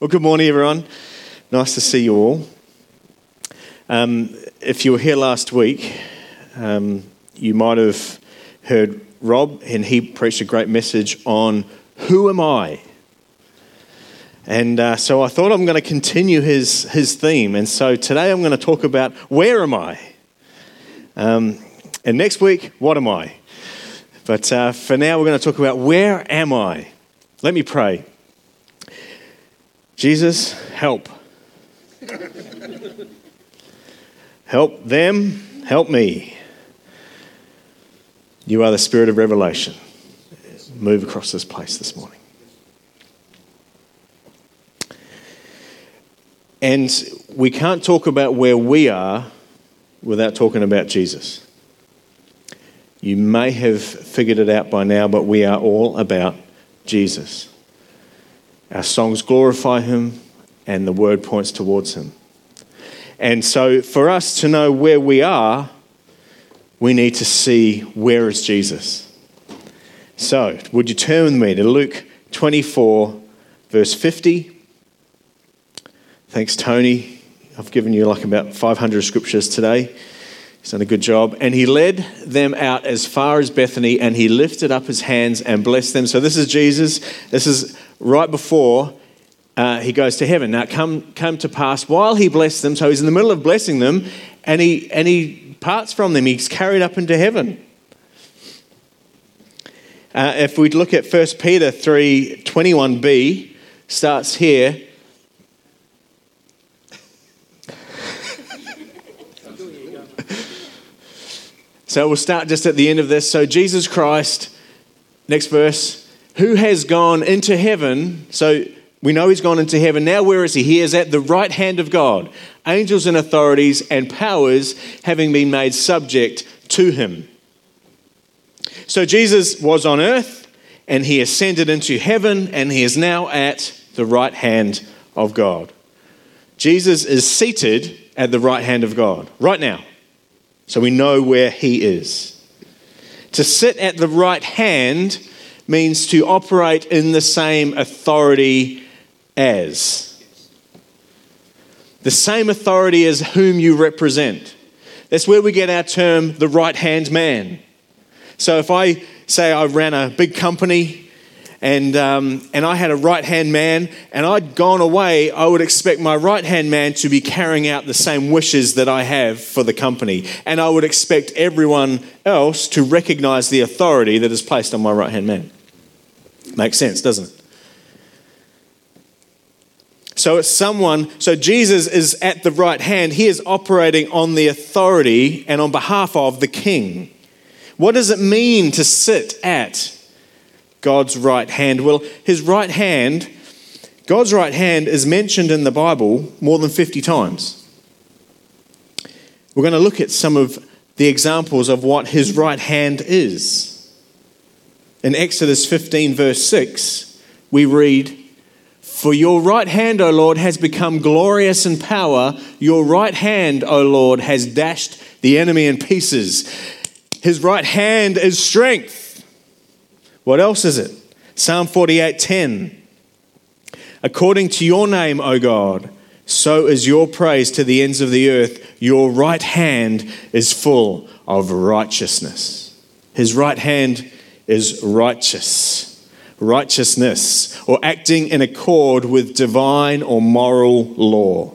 Well, good morning, everyone. Nice to see you all. Um, if you were here last week, um, you might have heard Rob, and he preached a great message on who am I? And uh, so I thought I'm going to continue his, his theme. And so today I'm going to talk about where am I? Um, and next week, what am I? But uh, for now, we're going to talk about where am I? Let me pray. Jesus, help. help them, help me. You are the spirit of revelation. Move across this place this morning. And we can't talk about where we are without talking about Jesus. You may have figured it out by now, but we are all about Jesus. Our songs glorify him, and the word points towards him. And so, for us to know where we are, we need to see where is Jesus. So, would you turn with me to Luke 24, verse 50? Thanks, Tony. I've given you like about 500 scriptures today. He's done a good job. And he led them out as far as Bethany, and he lifted up his hands and blessed them. So, this is Jesus. This is right before uh, he goes to heaven. Now, come, come to pass while he blessed them, so he's in the middle of blessing them, and he, and he parts from them. He's carried up into heaven. Uh, if we look at 1 Peter 3 21b, starts here. so we'll start just at the end of this. So, Jesus Christ, next verse, who has gone into heaven. So, we know he's gone into heaven. Now, where is he? He is at the right hand of God. Angels and authorities and powers having been made subject to him. So, Jesus was on earth and he ascended into heaven and he is now at the right hand of God. Jesus is seated at the right hand of God right now. So, we know where he is. To sit at the right hand means to operate in the same authority as. The same authority as whom you represent. That's where we get our term, the right hand man. So if I say I ran a big company and, um, and I had a right hand man and I'd gone away, I would expect my right hand man to be carrying out the same wishes that I have for the company. And I would expect everyone else to recognize the authority that is placed on my right hand man. Makes sense, doesn't it? So it's someone, so Jesus is at the right hand. He is operating on the authority and on behalf of the king. What does it mean to sit at God's right hand? Well, his right hand, God's right hand is mentioned in the Bible more than 50 times. We're going to look at some of the examples of what his right hand is. In Exodus 15, verse 6, we read, for your right hand, O Lord, has become glorious in power. Your right hand, O Lord, has dashed the enemy in pieces. His right hand is strength. What else is it? Psalm 48:10. According to your name, O God, so is your praise to the ends of the earth. Your right hand is full of righteousness. His right hand is righteous righteousness or acting in accord with divine or moral law.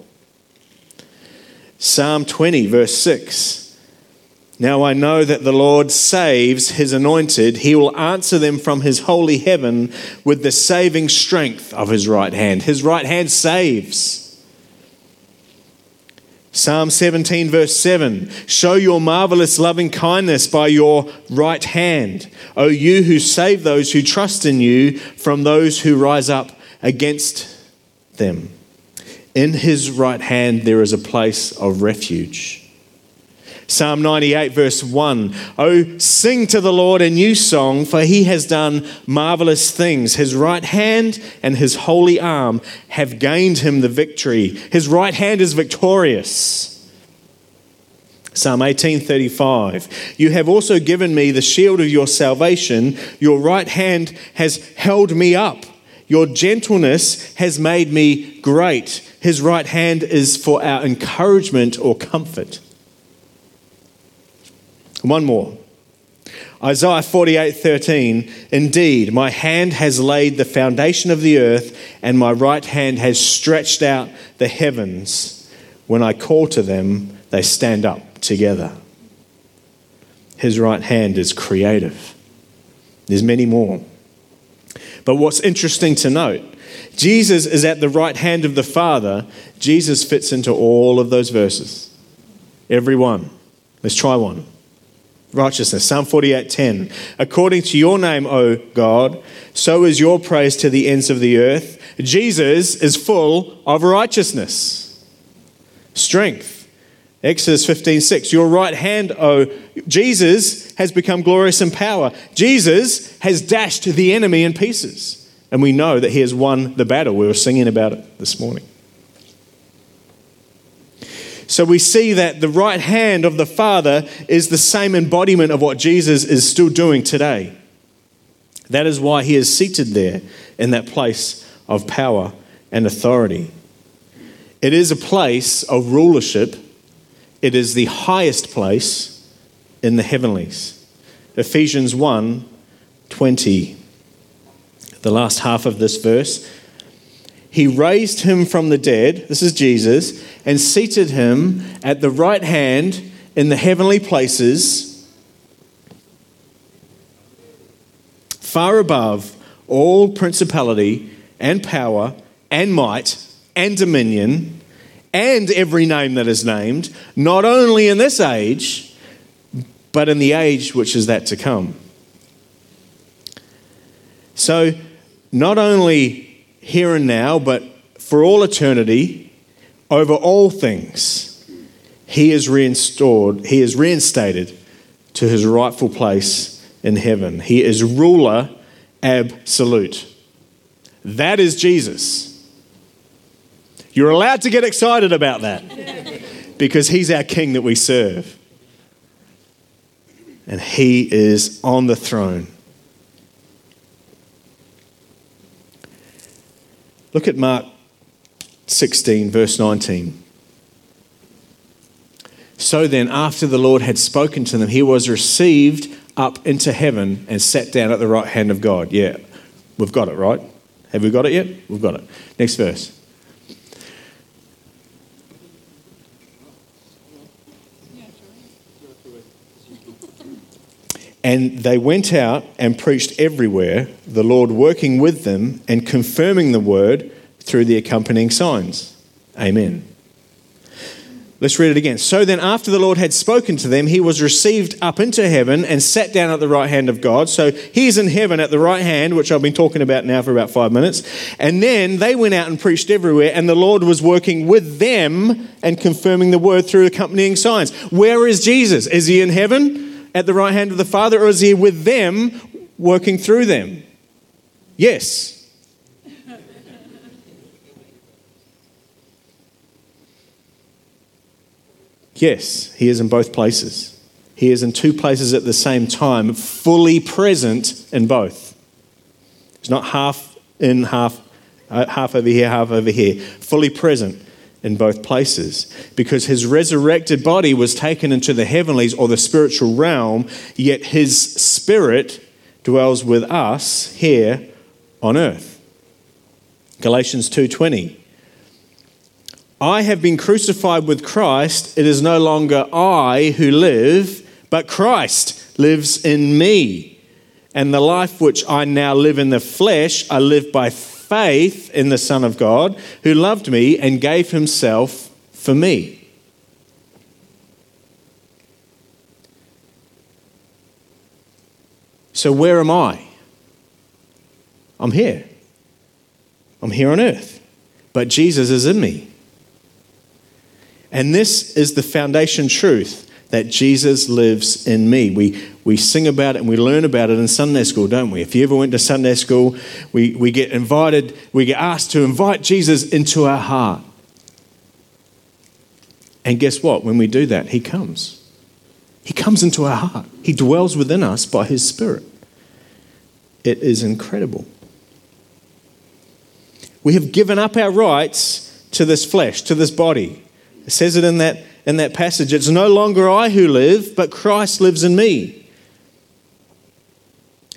Psalm 20, verse 6. Now I know that the Lord saves his anointed. He will answer them from his holy heaven with the saving strength of his right hand. His right hand saves. Psalm 17, verse 7 Show your marvelous loving kindness by your right hand, O you who save those who trust in you from those who rise up against them. In his right hand there is a place of refuge. Psalm 98, verse 1 Oh, sing to the Lord a new song, for he has done marvelous things. His right hand and his holy arm have gained him the victory. His right hand is victorious. Psalm 18:35 You have also given me the shield of your salvation your right hand has held me up Your gentleness has made me great. His right hand is for our encouragement or comfort. One more. Isaiah 48 13, indeed, my hand has laid the foundation of the earth, and my right hand has stretched out the heavens. When I call to them, they stand up together. His right hand is creative. There's many more. But what's interesting to note, Jesus is at the right hand of the Father. Jesus fits into all of those verses. Every one. Let's try one righteousness. Psalm 48:10. According to your name, O God, so is your praise to the ends of the earth. Jesus is full of righteousness. Strength. Exodus 15:6. Your right hand, O Jesus, has become glorious in power. Jesus has dashed the enemy in pieces. And we know that he has won the battle. We were singing about it this morning. So we see that the right hand of the Father is the same embodiment of what Jesus is still doing today. That is why he is seated there in that place of power and authority. It is a place of rulership, it is the highest place in the heavenlies. Ephesians 1 20, the last half of this verse he raised him from the dead, this is Jesus, and seated him at the right hand in the heavenly places, far above all principality and power and might and dominion and every name that is named, not only in this age, but in the age which is that to come. So, not only here and now, but for all eternity, over all things, he is reinstored, he is reinstated to his rightful place in heaven. He is ruler absolute. That is Jesus. You're allowed to get excited about that because he's our king that we serve. And he is on the throne. Look at Mark 16, verse 19. So then, after the Lord had spoken to them, he was received up into heaven and sat down at the right hand of God. Yeah, we've got it, right? Have we got it yet? We've got it. Next verse. And they went out and preached everywhere, the Lord working with them and confirming the word through the accompanying signs. Amen. Let's read it again. So then, after the Lord had spoken to them, he was received up into heaven and sat down at the right hand of God. So he's in heaven at the right hand, which I've been talking about now for about five minutes. And then they went out and preached everywhere, and the Lord was working with them and confirming the word through accompanying signs. Where is Jesus? Is he in heaven? At the right hand of the Father, or is he with them, working through them? Yes. Yes, he is in both places. He is in two places at the same time, fully present in both. He's not half in, half, uh, half over here, half over here. Fully present in both places. Because his resurrected body was taken into the heavenlies or the spiritual realm, yet his spirit dwells with us here on earth. Galatians 2:20 I have been crucified with Christ. It is no longer I who live but Christ lives in me. And the life which I now live in the flesh I live by in the Son of God who loved me and gave himself for me. So, where am I? I'm here. I'm here on earth. But Jesus is in me. And this is the foundation truth that Jesus lives in me. We, we sing about it and we learn about it in Sunday school, don't we? If you ever went to Sunday school, we, we get invited, we get asked to invite Jesus into our heart. And guess what? When we do that, He comes. He comes into our heart, He dwells within us by His Spirit. It is incredible. We have given up our rights to this flesh, to this body. It says it in that, in that passage. It's no longer I who live, but Christ lives in me.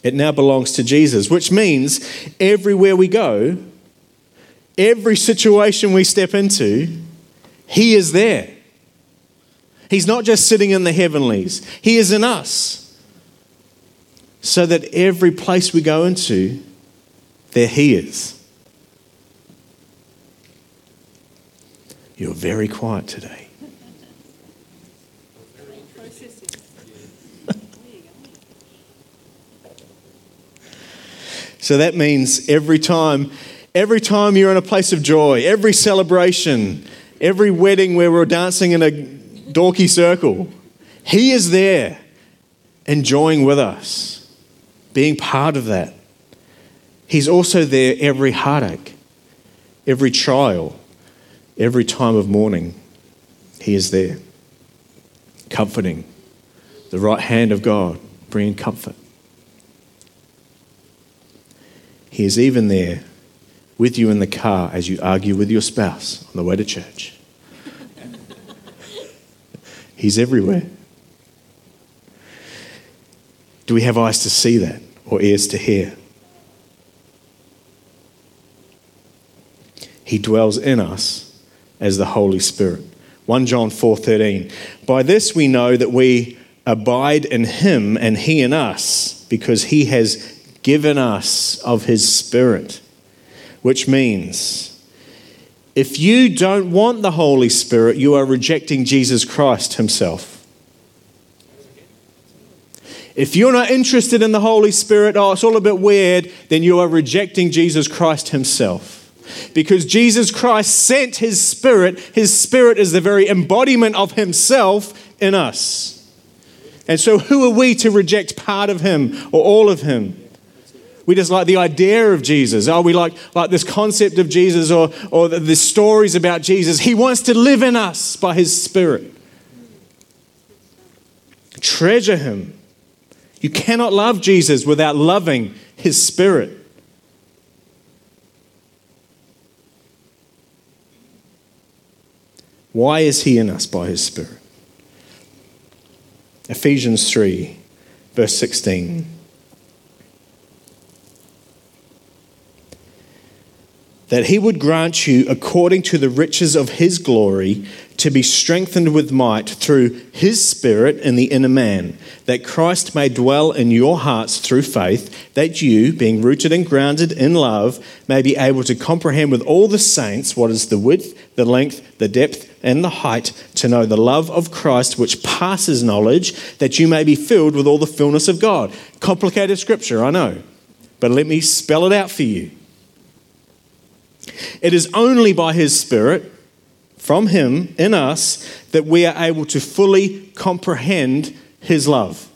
It now belongs to Jesus, which means everywhere we go, every situation we step into, He is there. He's not just sitting in the heavenlies, He is in us. So that every place we go into, there He is. You're very quiet today. So that means every time, every time you're in a place of joy, every celebration, every wedding where we're dancing in a dorky circle, He is there enjoying with us, being part of that. He's also there every heartache, every trial Every time of mourning, He is there, comforting, the right hand of God, bringing comfort. He is even there with you in the car as you argue with your spouse on the way to church. He's everywhere. Do we have eyes to see that or ears to hear? He dwells in us as the Holy Spirit. 1 John 4:13. By this we know that we abide in him and he in us because he has given us of his spirit. Which means if you don't want the Holy Spirit, you are rejecting Jesus Christ himself. If you're not interested in the Holy Spirit, oh, it's all a bit weird, then you are rejecting Jesus Christ himself because Jesus Christ sent his spirit. His spirit is the very embodiment of himself in us. And so, who are we to reject part of him or all of him? We just like the idea of Jesus. Oh, we like, like this concept of Jesus or, or the, the stories about Jesus. He wants to live in us by his spirit. Treasure him. You cannot love Jesus without loving his spirit. Why is he in us by his Spirit? Ephesians 3, verse 16. That he would grant you, according to the riches of his glory, to be strengthened with might through his Spirit in the inner man, that Christ may dwell in your hearts through faith, that you, being rooted and grounded in love, may be able to comprehend with all the saints what is the width, the length, the depth, and the height, to know the love of Christ which passes knowledge, that you may be filled with all the fullness of God. Complicated scripture, I know, but let me spell it out for you. It is only by his Spirit from Him in us that we are able to fully comprehend His love.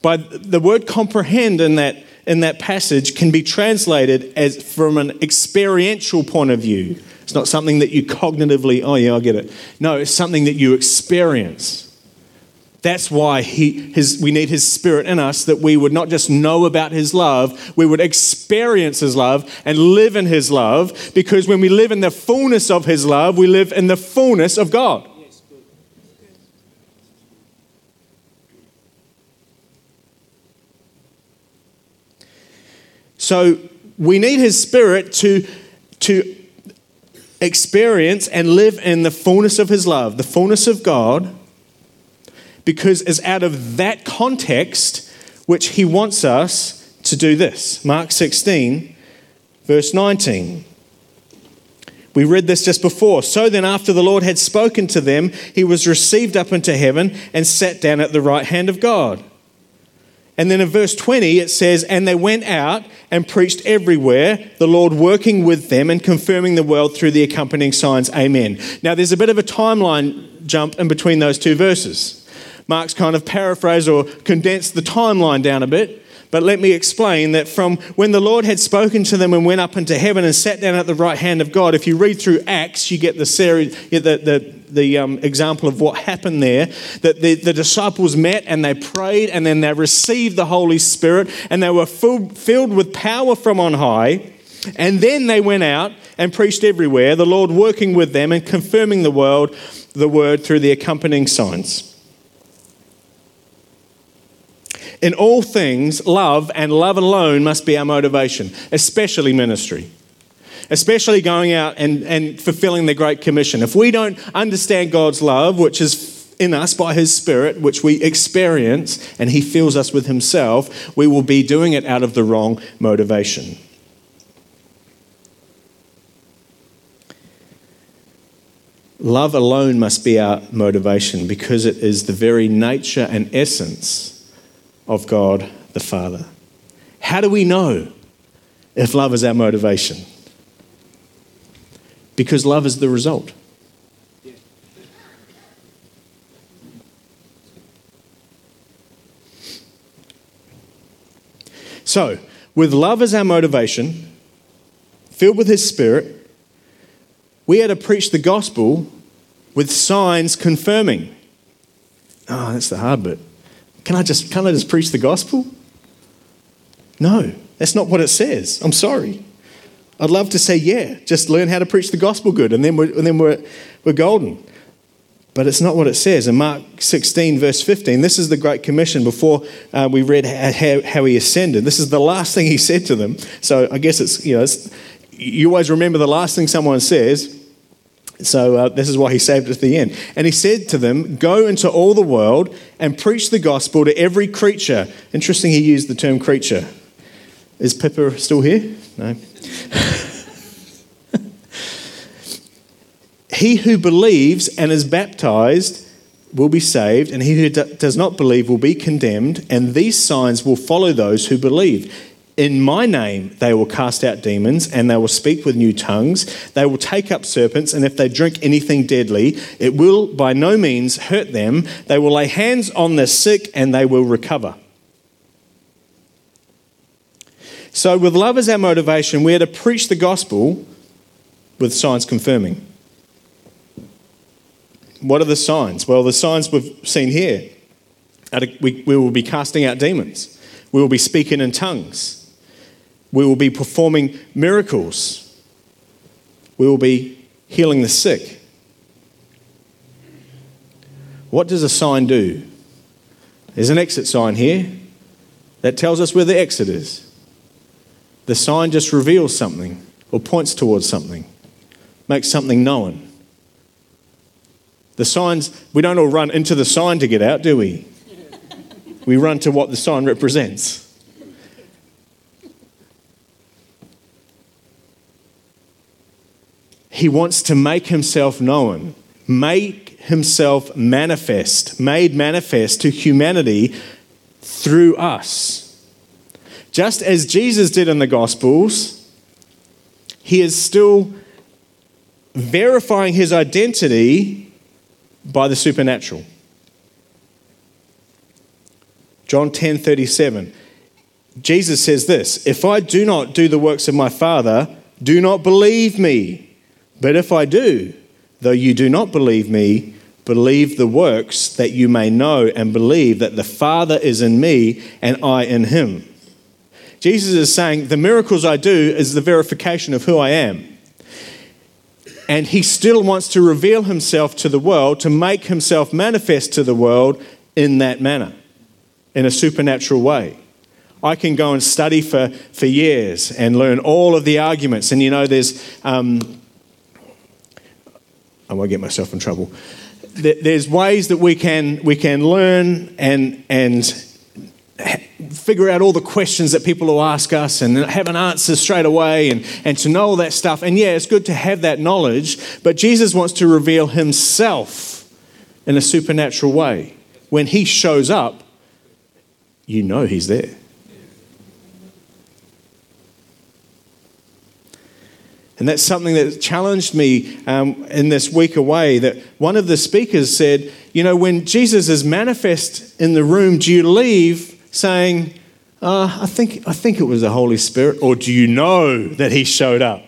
By the word comprehend in that, in that passage can be translated as from an experiential point of view. It's not something that you cognitively, oh yeah, I get it. No, it's something that you experience. That's why he, his, we need His Spirit in us, that we would not just know about His love, we would experience His love and live in His love, because when we live in the fullness of His love, we live in the fullness of God. So we need His Spirit to, to experience and live in the fullness of His love, the fullness of God because it's out of that context which he wants us to do this. Mark 16, verse 19. We read this just before. So then, after the Lord had spoken to them, he was received up into heaven and sat down at the right hand of God. And then in verse 20, it says, And they went out and preached everywhere, the Lord working with them and confirming the world through the accompanying signs. Amen. Now, there's a bit of a timeline jump in between those two verses. Mark's kind of paraphrased or condensed the timeline down a bit. But let me explain that from when the Lord had spoken to them and went up into heaven and sat down at the right hand of God, if you read through Acts, you get the series, the, the, the um, example of what happened there. That the, the disciples met and they prayed and then they received the Holy Spirit and they were full, filled with power from on high. And then they went out and preached everywhere, the Lord working with them and confirming the world, the word through the accompanying signs. In all things, love and love alone must be our motivation, especially ministry, especially going out and, and fulfilling the Great Commission. If we don't understand God's love, which is in us by His Spirit, which we experience, and He fills us with Himself, we will be doing it out of the wrong motivation. Love alone must be our motivation because it is the very nature and essence of God the Father. How do we know if love is our motivation? Because love is the result. So, with love as our motivation, filled with His Spirit, we are to preach the gospel with signs confirming. Oh, that's the hard bit. Can I just, can I just preach the gospel? No, that's not what it says. I'm sorry. I'd love to say, yeah, just learn how to preach the gospel good, and then we're, and then we're, we're golden. But it's not what it says. In Mark 16, verse 15, this is the Great Commission before uh, we read how, how, he ascended. This is the last thing he said to them. So I guess it's, you know, it's, you always remember the last thing someone says. So uh, this is why he saved it at the end. And he said to them, Go into all the world and preach the gospel to every creature. Interesting, he used the term creature. Is Pippa still here? No. he who believes and is baptized will be saved, and he who does not believe will be condemned, and these signs will follow those who believe. In my name they will cast out demons, and they will speak with new tongues. They will take up serpents, and if they drink anything deadly, it will by no means hurt them. They will lay hands on the sick, and they will recover. So, with love as our motivation, we are to preach the gospel with signs confirming. What are the signs? Well, the signs we've seen here. We will be casting out demons. We will be speaking in tongues. We will be performing miracles. We will be healing the sick. What does a sign do? There's an exit sign here that tells us where the exit is. The sign just reveals something or points towards something, makes something known. The signs, we don't all run into the sign to get out, do we? We run to what the sign represents. He wants to make himself known, make himself manifest, made manifest to humanity through us. Just as Jesus did in the Gospels, he is still verifying his identity by the supernatural. John 10 37. Jesus says this If I do not do the works of my Father, do not believe me. But if I do, though you do not believe me, believe the works that you may know and believe that the Father is in me and I in him. Jesus is saying, The miracles I do is the verification of who I am. And he still wants to reveal himself to the world, to make himself manifest to the world in that manner, in a supernatural way. I can go and study for, for years and learn all of the arguments. And you know, there's. Um, I won't get myself in trouble. There's ways that we can, we can learn and, and figure out all the questions that people will ask us and have an answer straight away and, and to know all that stuff. And yeah, it's good to have that knowledge, but Jesus wants to reveal himself in a supernatural way. When he shows up, you know he's there. And that's something that challenged me um, in this week away. That one of the speakers said, You know, when Jesus is manifest in the room, do you leave saying, uh, I, think, I think it was the Holy Spirit? Or do you know that he showed up?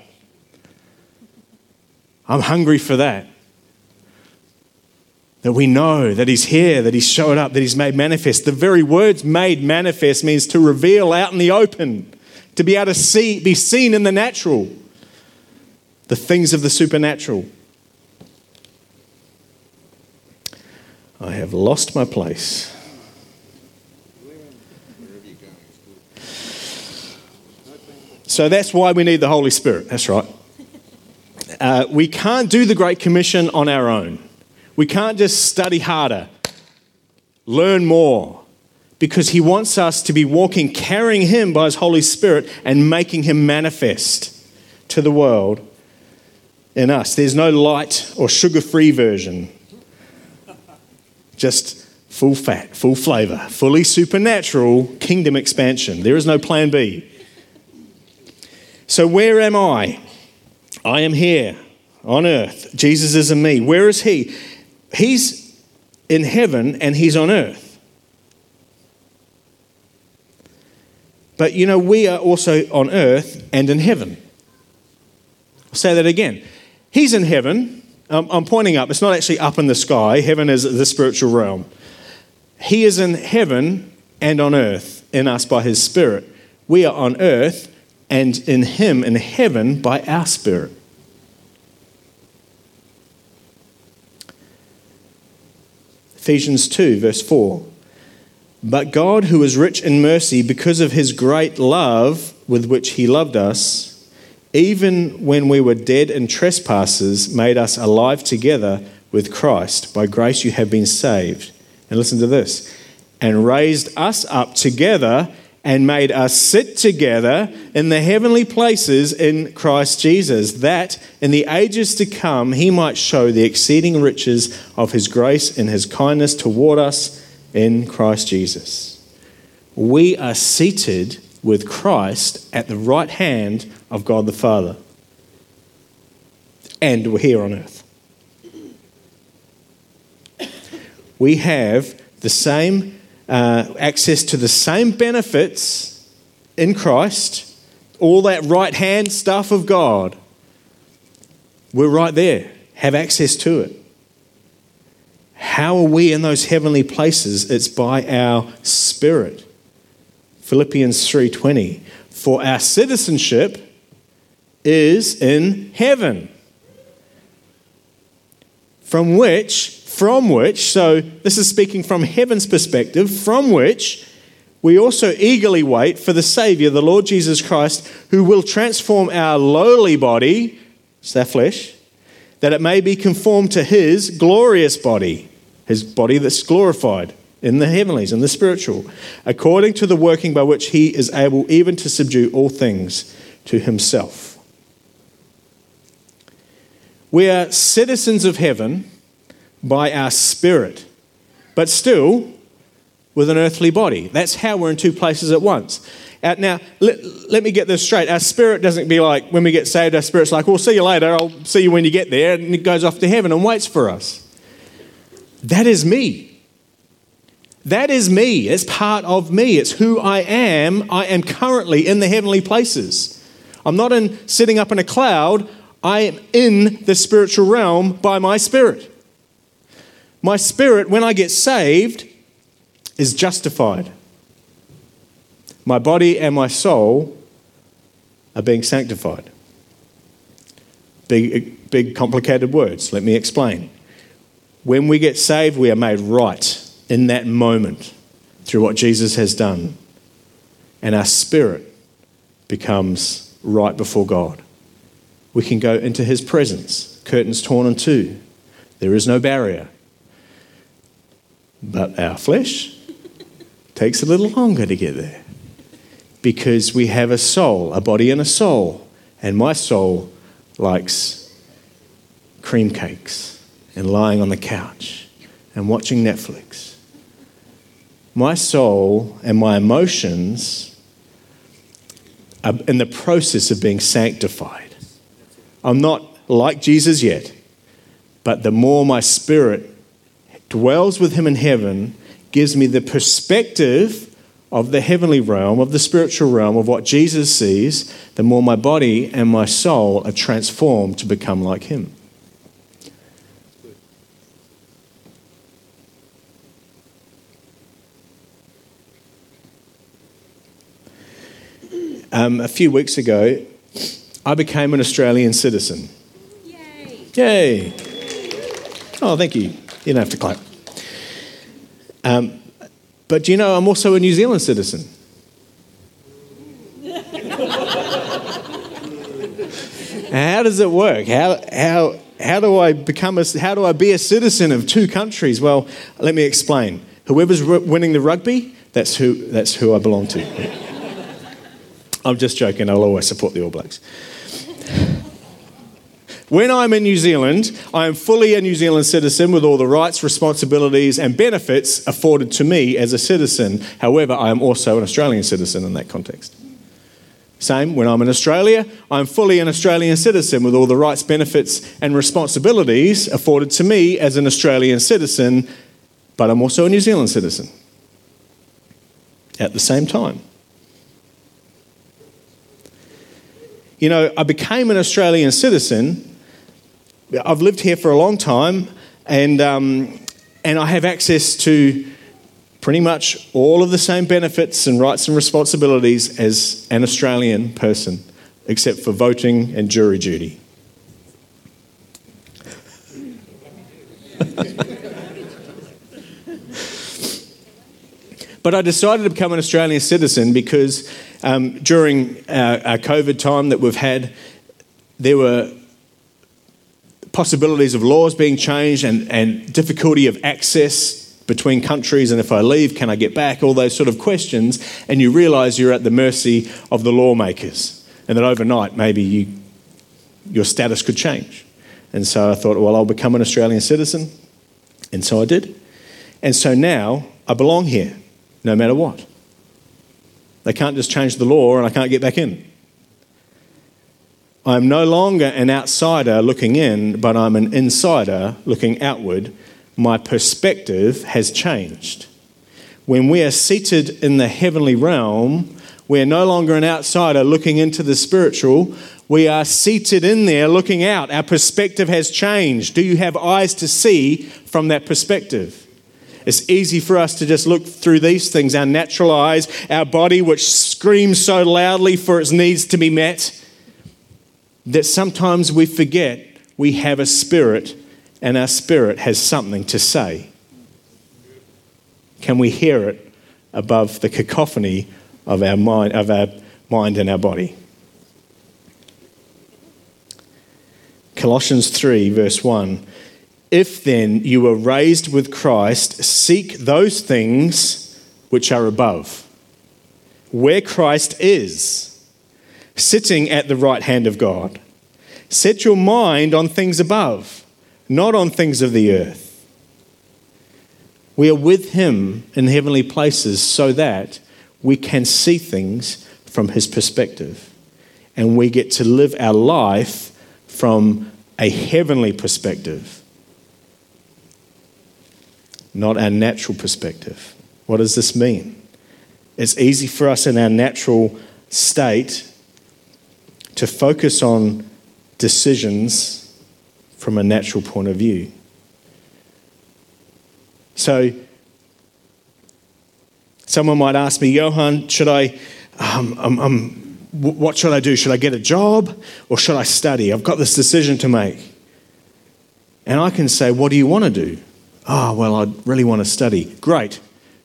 I'm hungry for that. That we know that he's here, that he's showed up, that he's made manifest. The very words made manifest means to reveal out in the open to be able to see, be seen in the natural, the things of the supernatural. I have lost my place. So that's why we need the Holy Spirit. That's right. Uh, we can't do the Great Commission on our own. We can't just study harder, learn more, because He wants us to be walking, carrying Him by His Holy Spirit and making Him manifest to the world in us. There's no light or sugar free version, just full fat, full flavor, fully supernatural kingdom expansion. There is no plan B. So, where am I? I am here on earth. Jesus is in me. Where is He? He's in heaven and He's on earth. But you know, we are also on earth and in heaven. I'll say that again. He's in heaven. Um, I'm pointing up. It's not actually up in the sky. Heaven is the spiritual realm. He is in heaven and on earth in us by His Spirit. We are on earth and in Him in heaven by our Spirit. Ephesians 2, verse 4. But God, who is rich in mercy, because of his great love with which he loved us, even when we were dead in trespasses, made us alive together with Christ. By grace you have been saved. And listen to this and raised us up together and made us sit together in the heavenly places in Christ Jesus, that in the ages to come he might show the exceeding riches of his grace and his kindness toward us in Christ Jesus. We are seated with Christ at the right hand of God the Father. And we're here on earth. We have the same uh, access to the same benefits in Christ, all that right hand stuff of God. We're right there, have access to it. How are we in those heavenly places? It's by our spirit. Philippians 3:20 For our citizenship is in heaven from which from which, so this is speaking from heaven's perspective, from which we also eagerly wait for the Savior, the Lord Jesus Christ, who will transform our lowly body, it's our flesh, that it may be conformed to his glorious body, his body that's glorified in the heavenlies and the spiritual, according to the working by which he is able even to subdue all things to himself. We are citizens of heaven by our spirit, but still with an earthly body. That's how we're in two places at once. Uh, now, let, let me get this straight. Our spirit doesn't be like, when we get saved, our spirit's like, well, see you later, I'll see you when you get there, and it goes off to heaven and waits for us. That is me. That is me. It's part of me. It's who I am. I am currently in the heavenly places. I'm not in sitting up in a cloud. I am in the spiritual realm by my spirit. My spirit, when I get saved, is justified. My body and my soul are being sanctified. Big, big complicated words. Let me explain. When we get saved, we are made right in that moment through what Jesus has done. And our spirit becomes right before God. We can go into his presence, curtains torn in two. There is no barrier. But our flesh takes a little longer to get there because we have a soul, a body and a soul. And my soul likes cream cakes and lying on the couch and watching Netflix. My soul and my emotions are in the process of being sanctified. I'm not like Jesus yet, but the more my spirit dwells with him in heaven, gives me the perspective of the heavenly realm, of the spiritual realm, of what Jesus sees, the more my body and my soul are transformed to become like him. um, a few weeks ago, I became an Australian citizen. Yay! Yay! Oh, thank you. You don't have to clap. Um, but you know, I'm also a New Zealand citizen. how does it work? How, how, how do I become a, how do I be a citizen of two countries? Well, let me explain. Whoever's winning the rugby, that's who, that's who I belong to. I'm just joking, I'll always support the All Blacks. When I'm in New Zealand, I am fully a New Zealand citizen with all the rights, responsibilities, and benefits afforded to me as a citizen. However, I am also an Australian citizen in that context. Same, when I'm in Australia, I'm fully an Australian citizen with all the rights, benefits, and responsibilities afforded to me as an Australian citizen, but I'm also a New Zealand citizen at the same time. You know, I became an Australian citizen I've lived here for a long time, and, um, and I have access to pretty much all of the same benefits and rights and responsibilities as an Australian person, except for voting and jury duty. but I decided to become an Australian citizen because um, during our, our COVID time that we've had, there were possibilities of laws being changed and, and difficulty of access between countries and if I leave, can I get back? All those sort of questions. And you realize you're at the mercy of the lawmakers and that overnight maybe you, your status could change. And so I thought, well, I'll become an Australian citizen. And so I did. And so now I belong here, no matter what. They can't just change the law and I can't get back in. I'm no longer an outsider looking in, but I'm an insider looking outward. My perspective has changed. When we are seated in the heavenly realm, we are no longer an outsider looking into the spiritual. We are seated in there looking out. Our perspective has changed. Do you have eyes to see from that perspective? It's easy for us to just look through these things our natural eyes, our body, which screams so loudly for its needs to be met that sometimes we forget we have a spirit and our spirit has something to say. Can we hear it above the cacophony of our mind, of our mind and our body? Colossians 3, verse 1. If then you were raised with Christ, seek those things which are above, where Christ is sitting at the right hand of God. Set your mind on things above, not on things of the earth. We are with Him in heavenly places so that we can see things from His perspective. And we get to live our life from a heavenly perspective, not our natural perspective. What does this mean? It's easy for us in our natural state to focus on decisions from a natural point of view. So, someone might ask me, Johan, should I, um, um, um, what should I do? Should I get a job or should I study? I've got this decision to make. And I can say, what do you want to do? Oh, well, I really want to study. Great.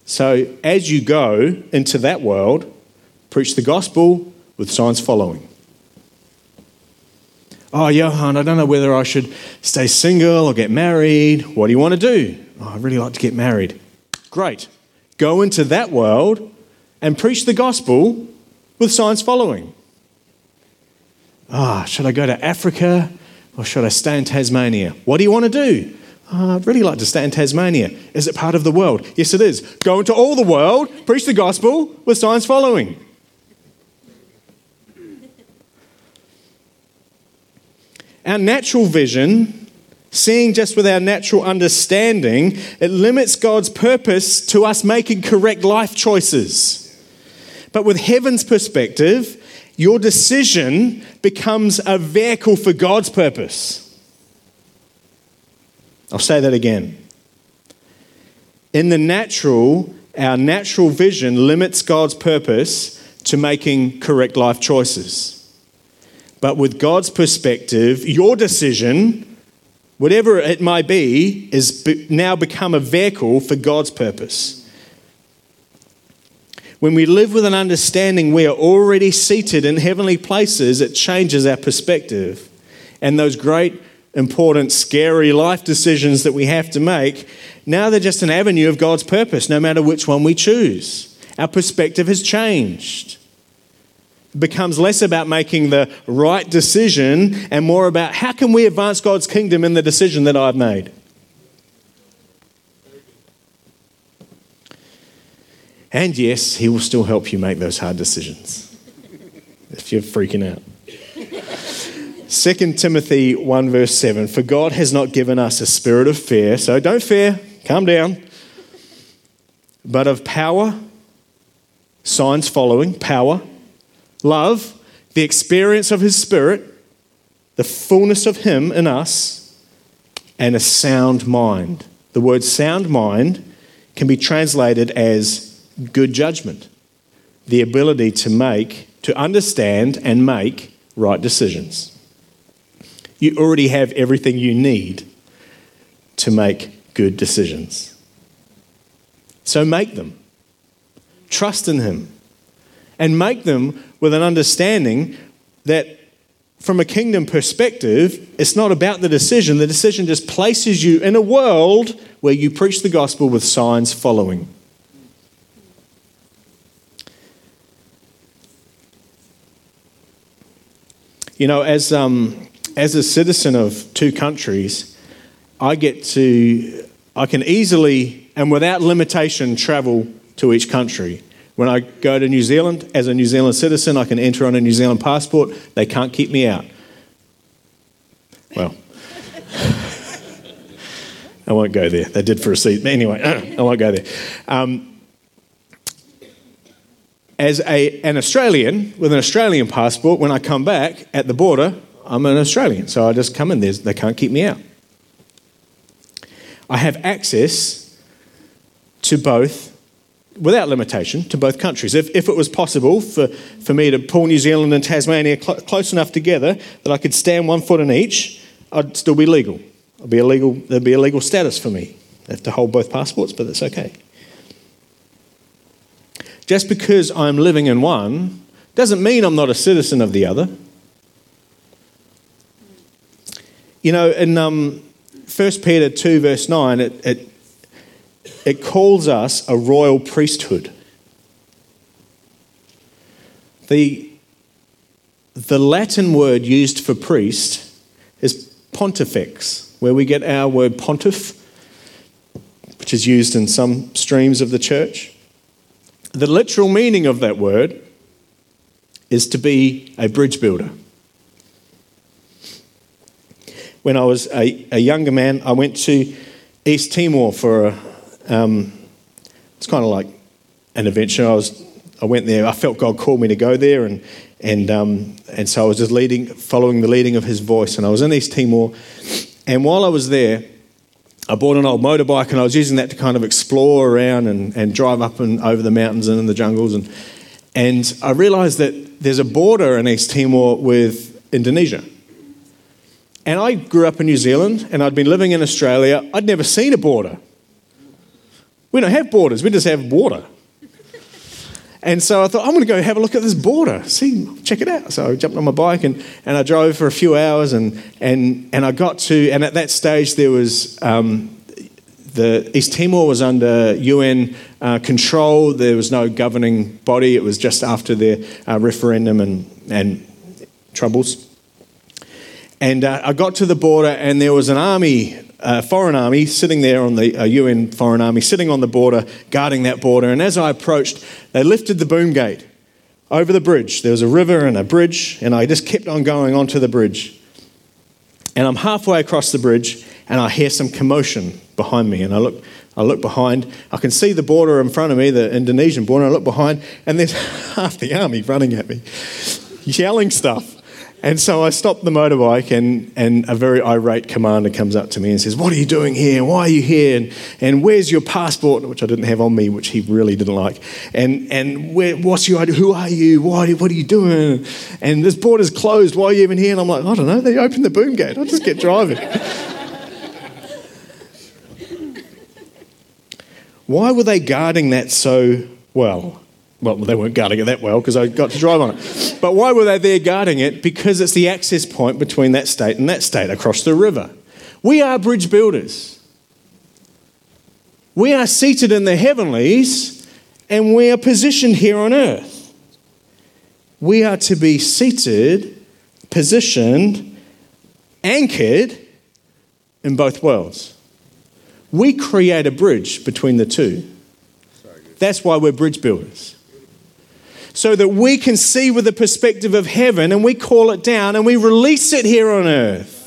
So, as you go into that world, preach the gospel with signs following. Oh, Johan, I don't know whether I should stay single or get married. What do you want to do? Oh, I'd really like to get married. Great. Go into that world and preach the gospel with signs following. Ah, oh, should I go to Africa or should I stay in Tasmania? What do you want to do? Oh, I'd really like to stay in Tasmania. Is it part of the world? Yes, it is. Go into all the world, preach the gospel with signs following. Our natural vision, seeing just with our natural understanding, it limits God's purpose to us making correct life choices. But with heaven's perspective, your decision becomes a vehicle for God's purpose. I'll say that again. In the natural, our natural vision limits God's purpose to making correct life choices. But with God's perspective, your decision, whatever it might be, is now become a vehicle for God's purpose. When we live with an understanding we are already seated in heavenly places, it changes our perspective. And those great, important, scary life decisions that we have to make, now they're just an avenue of God's purpose, no matter which one we choose. Our perspective has changed. Becomes less about making the right decision and more about how can we advance God's kingdom in the decision that I've made. And yes, He will still help you make those hard decisions if you're freaking out. 2 Timothy 1, verse 7 For God has not given us a spirit of fear, so don't fear, calm down, but of power, signs following, power, love, the experience of His Spirit, the fullness of Him in us, and a sound mind. The word sound mind can be translated as good judgment, the ability to make, to understand and make right decisions. You already have everything you need to make good decisions. So make them. Trust in Him. And make them with an understanding that from a kingdom perspective, it's not about the decision. The decision just places you in a world where you preach the gospel with signs following. You know, as, um, as a citizen of two countries, I get to, I can easily and without limitation travel to each country. When I go to New Zealand, as a New Zealand citizen, I can enter on a New Zealand passport. They can't keep me out. Well, I won't go there. They did for a seat. Anyway, I won't go there. Um, as a, an Australian with an Australian passport, when I come back at the border, I'm an Australian. So I just come in there. They can't keep me out. I have access to both, without limitation, to both countries. If, if it was possible for, for me to pull New Zealand and Tasmania cl- close enough together that I could stand one foot in each, I'd still be legal. I'd be a legal there'd be a legal status for me. I have to hold both passports, but that's okay. Just because I'm living in one doesn't mean I'm not a citizen of the other. You know, in um, 1 Peter 2, verse 9, it, it, it calls us a royal priesthood. The, the Latin word used for priest is pontifex, where we get our word pontiff, which is used in some streams of the church. The literal meaning of that word is to be a bridge builder. When I was a, a younger man, I went to East Timor for a, um, it's kind of like an adventure. I was, I went there. I felt God called me to go there, and and um, and so I was just leading, following the leading of His voice. And I was in East Timor, and while I was there, I bought an old motorbike and I was using that to kind of explore around and, and drive up and over the mountains and in the jungles. And, and I realized that there's a border in East Timor with Indonesia. And I grew up in New Zealand and I'd been living in Australia. I'd never seen a border. We don't have borders, we just have water. And so I thought, I'm going to go have a look at this border, see, check it out. So I jumped on my bike and, and I drove for a few hours and, and, and I got to, and at that stage there was, um, the East Timor was under UN uh, control. There was no governing body. It was just after their uh, referendum and, and troubles. And uh, I got to the border, and there was an army uh, foreign army sitting there on the uh, UN foreign army, sitting on the border, guarding that border. And as I approached, they lifted the boom gate over the bridge. There was a river and a bridge, and I just kept on going onto the bridge. And I'm halfway across the bridge, and I hear some commotion behind me. And I look, I look behind. I can see the border in front of me, the Indonesian border. I look behind, and there's half the army running at me, yelling stuff. And so I stop the motorbike, and, and a very irate commander comes up to me and says, What are you doing here? Why are you here? And, and where's your passport? Which I didn't have on me, which he really didn't like. And, and where, what's your idea? Who are you? Why, what are you doing? And this border's closed. Why are you even here? And I'm like, I don't know. They opened the boom gate. I'll just get driving. Why were they guarding that so well? Well, they weren't guarding it that well because I got to drive on it. But why were they there guarding it? Because it's the access point between that state and that state across the river. We are bridge builders. We are seated in the heavenlies and we are positioned here on earth. We are to be seated, positioned, anchored in both worlds. We create a bridge between the two. That's why we're bridge builders so that we can see with the perspective of heaven and we call it down and we release it here on earth.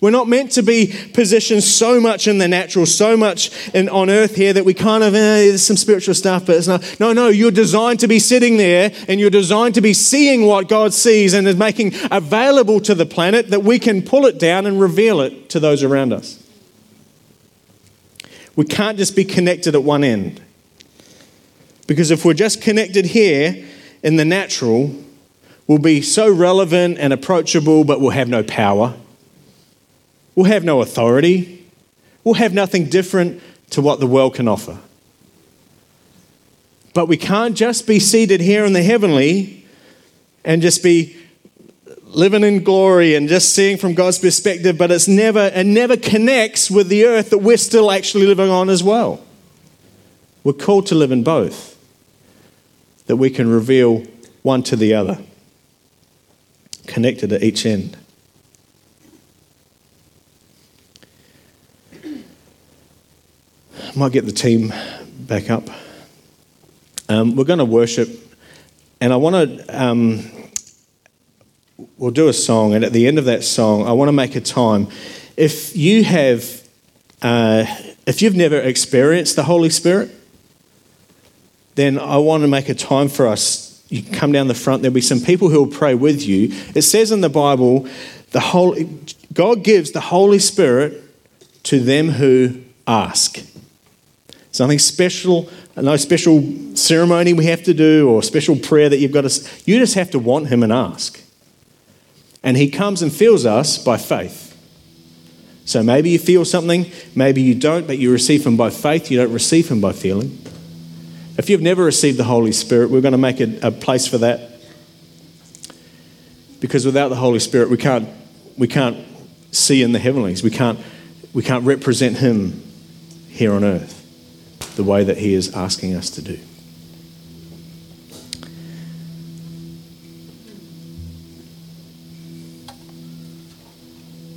We're not meant to be positioned so much in the natural, so much in, on earth here that we kind of, eh, there's some spiritual stuff, but it's not. No, no, you're designed to be sitting there and you're designed to be seeing what God sees and is making available to the planet that we can pull it down and reveal it to those around us. We can't just be connected at one end. Because if we're just connected here in the natural, we'll be so relevant and approachable, but we'll have no power. We'll have no authority. We'll have nothing different to what the world can offer. But we can't just be seated here in the heavenly and just be living in glory and just seeing from God's perspective, but it's never it never connects with the earth that we're still actually living on as well. We're called to live in both that we can reveal one to the other, connected at each end. I might get the team back up. Um, we're going to worship, and I want to. Um, we'll do a song, and at the end of that song, I want to make a time. If you have, uh, if you've never experienced the Holy Spirit, then I want to make a time for us. You come down the front, there'll be some people who will pray with you. It says in the Bible, the Holy, God gives the Holy Spirit to them who ask. It's nothing special, no special ceremony we have to do or special prayer that you've got to. You just have to want Him and ask. And He comes and fills us by faith. So maybe you feel something, maybe you don't, but you receive Him by faith, you don't receive Him by feeling. If you've never received the Holy Spirit, we're going to make a, a place for that. Because without the Holy Spirit, we can't, we can't see in the heavenlies. We can't, we can't represent Him here on earth the way that He is asking us to do.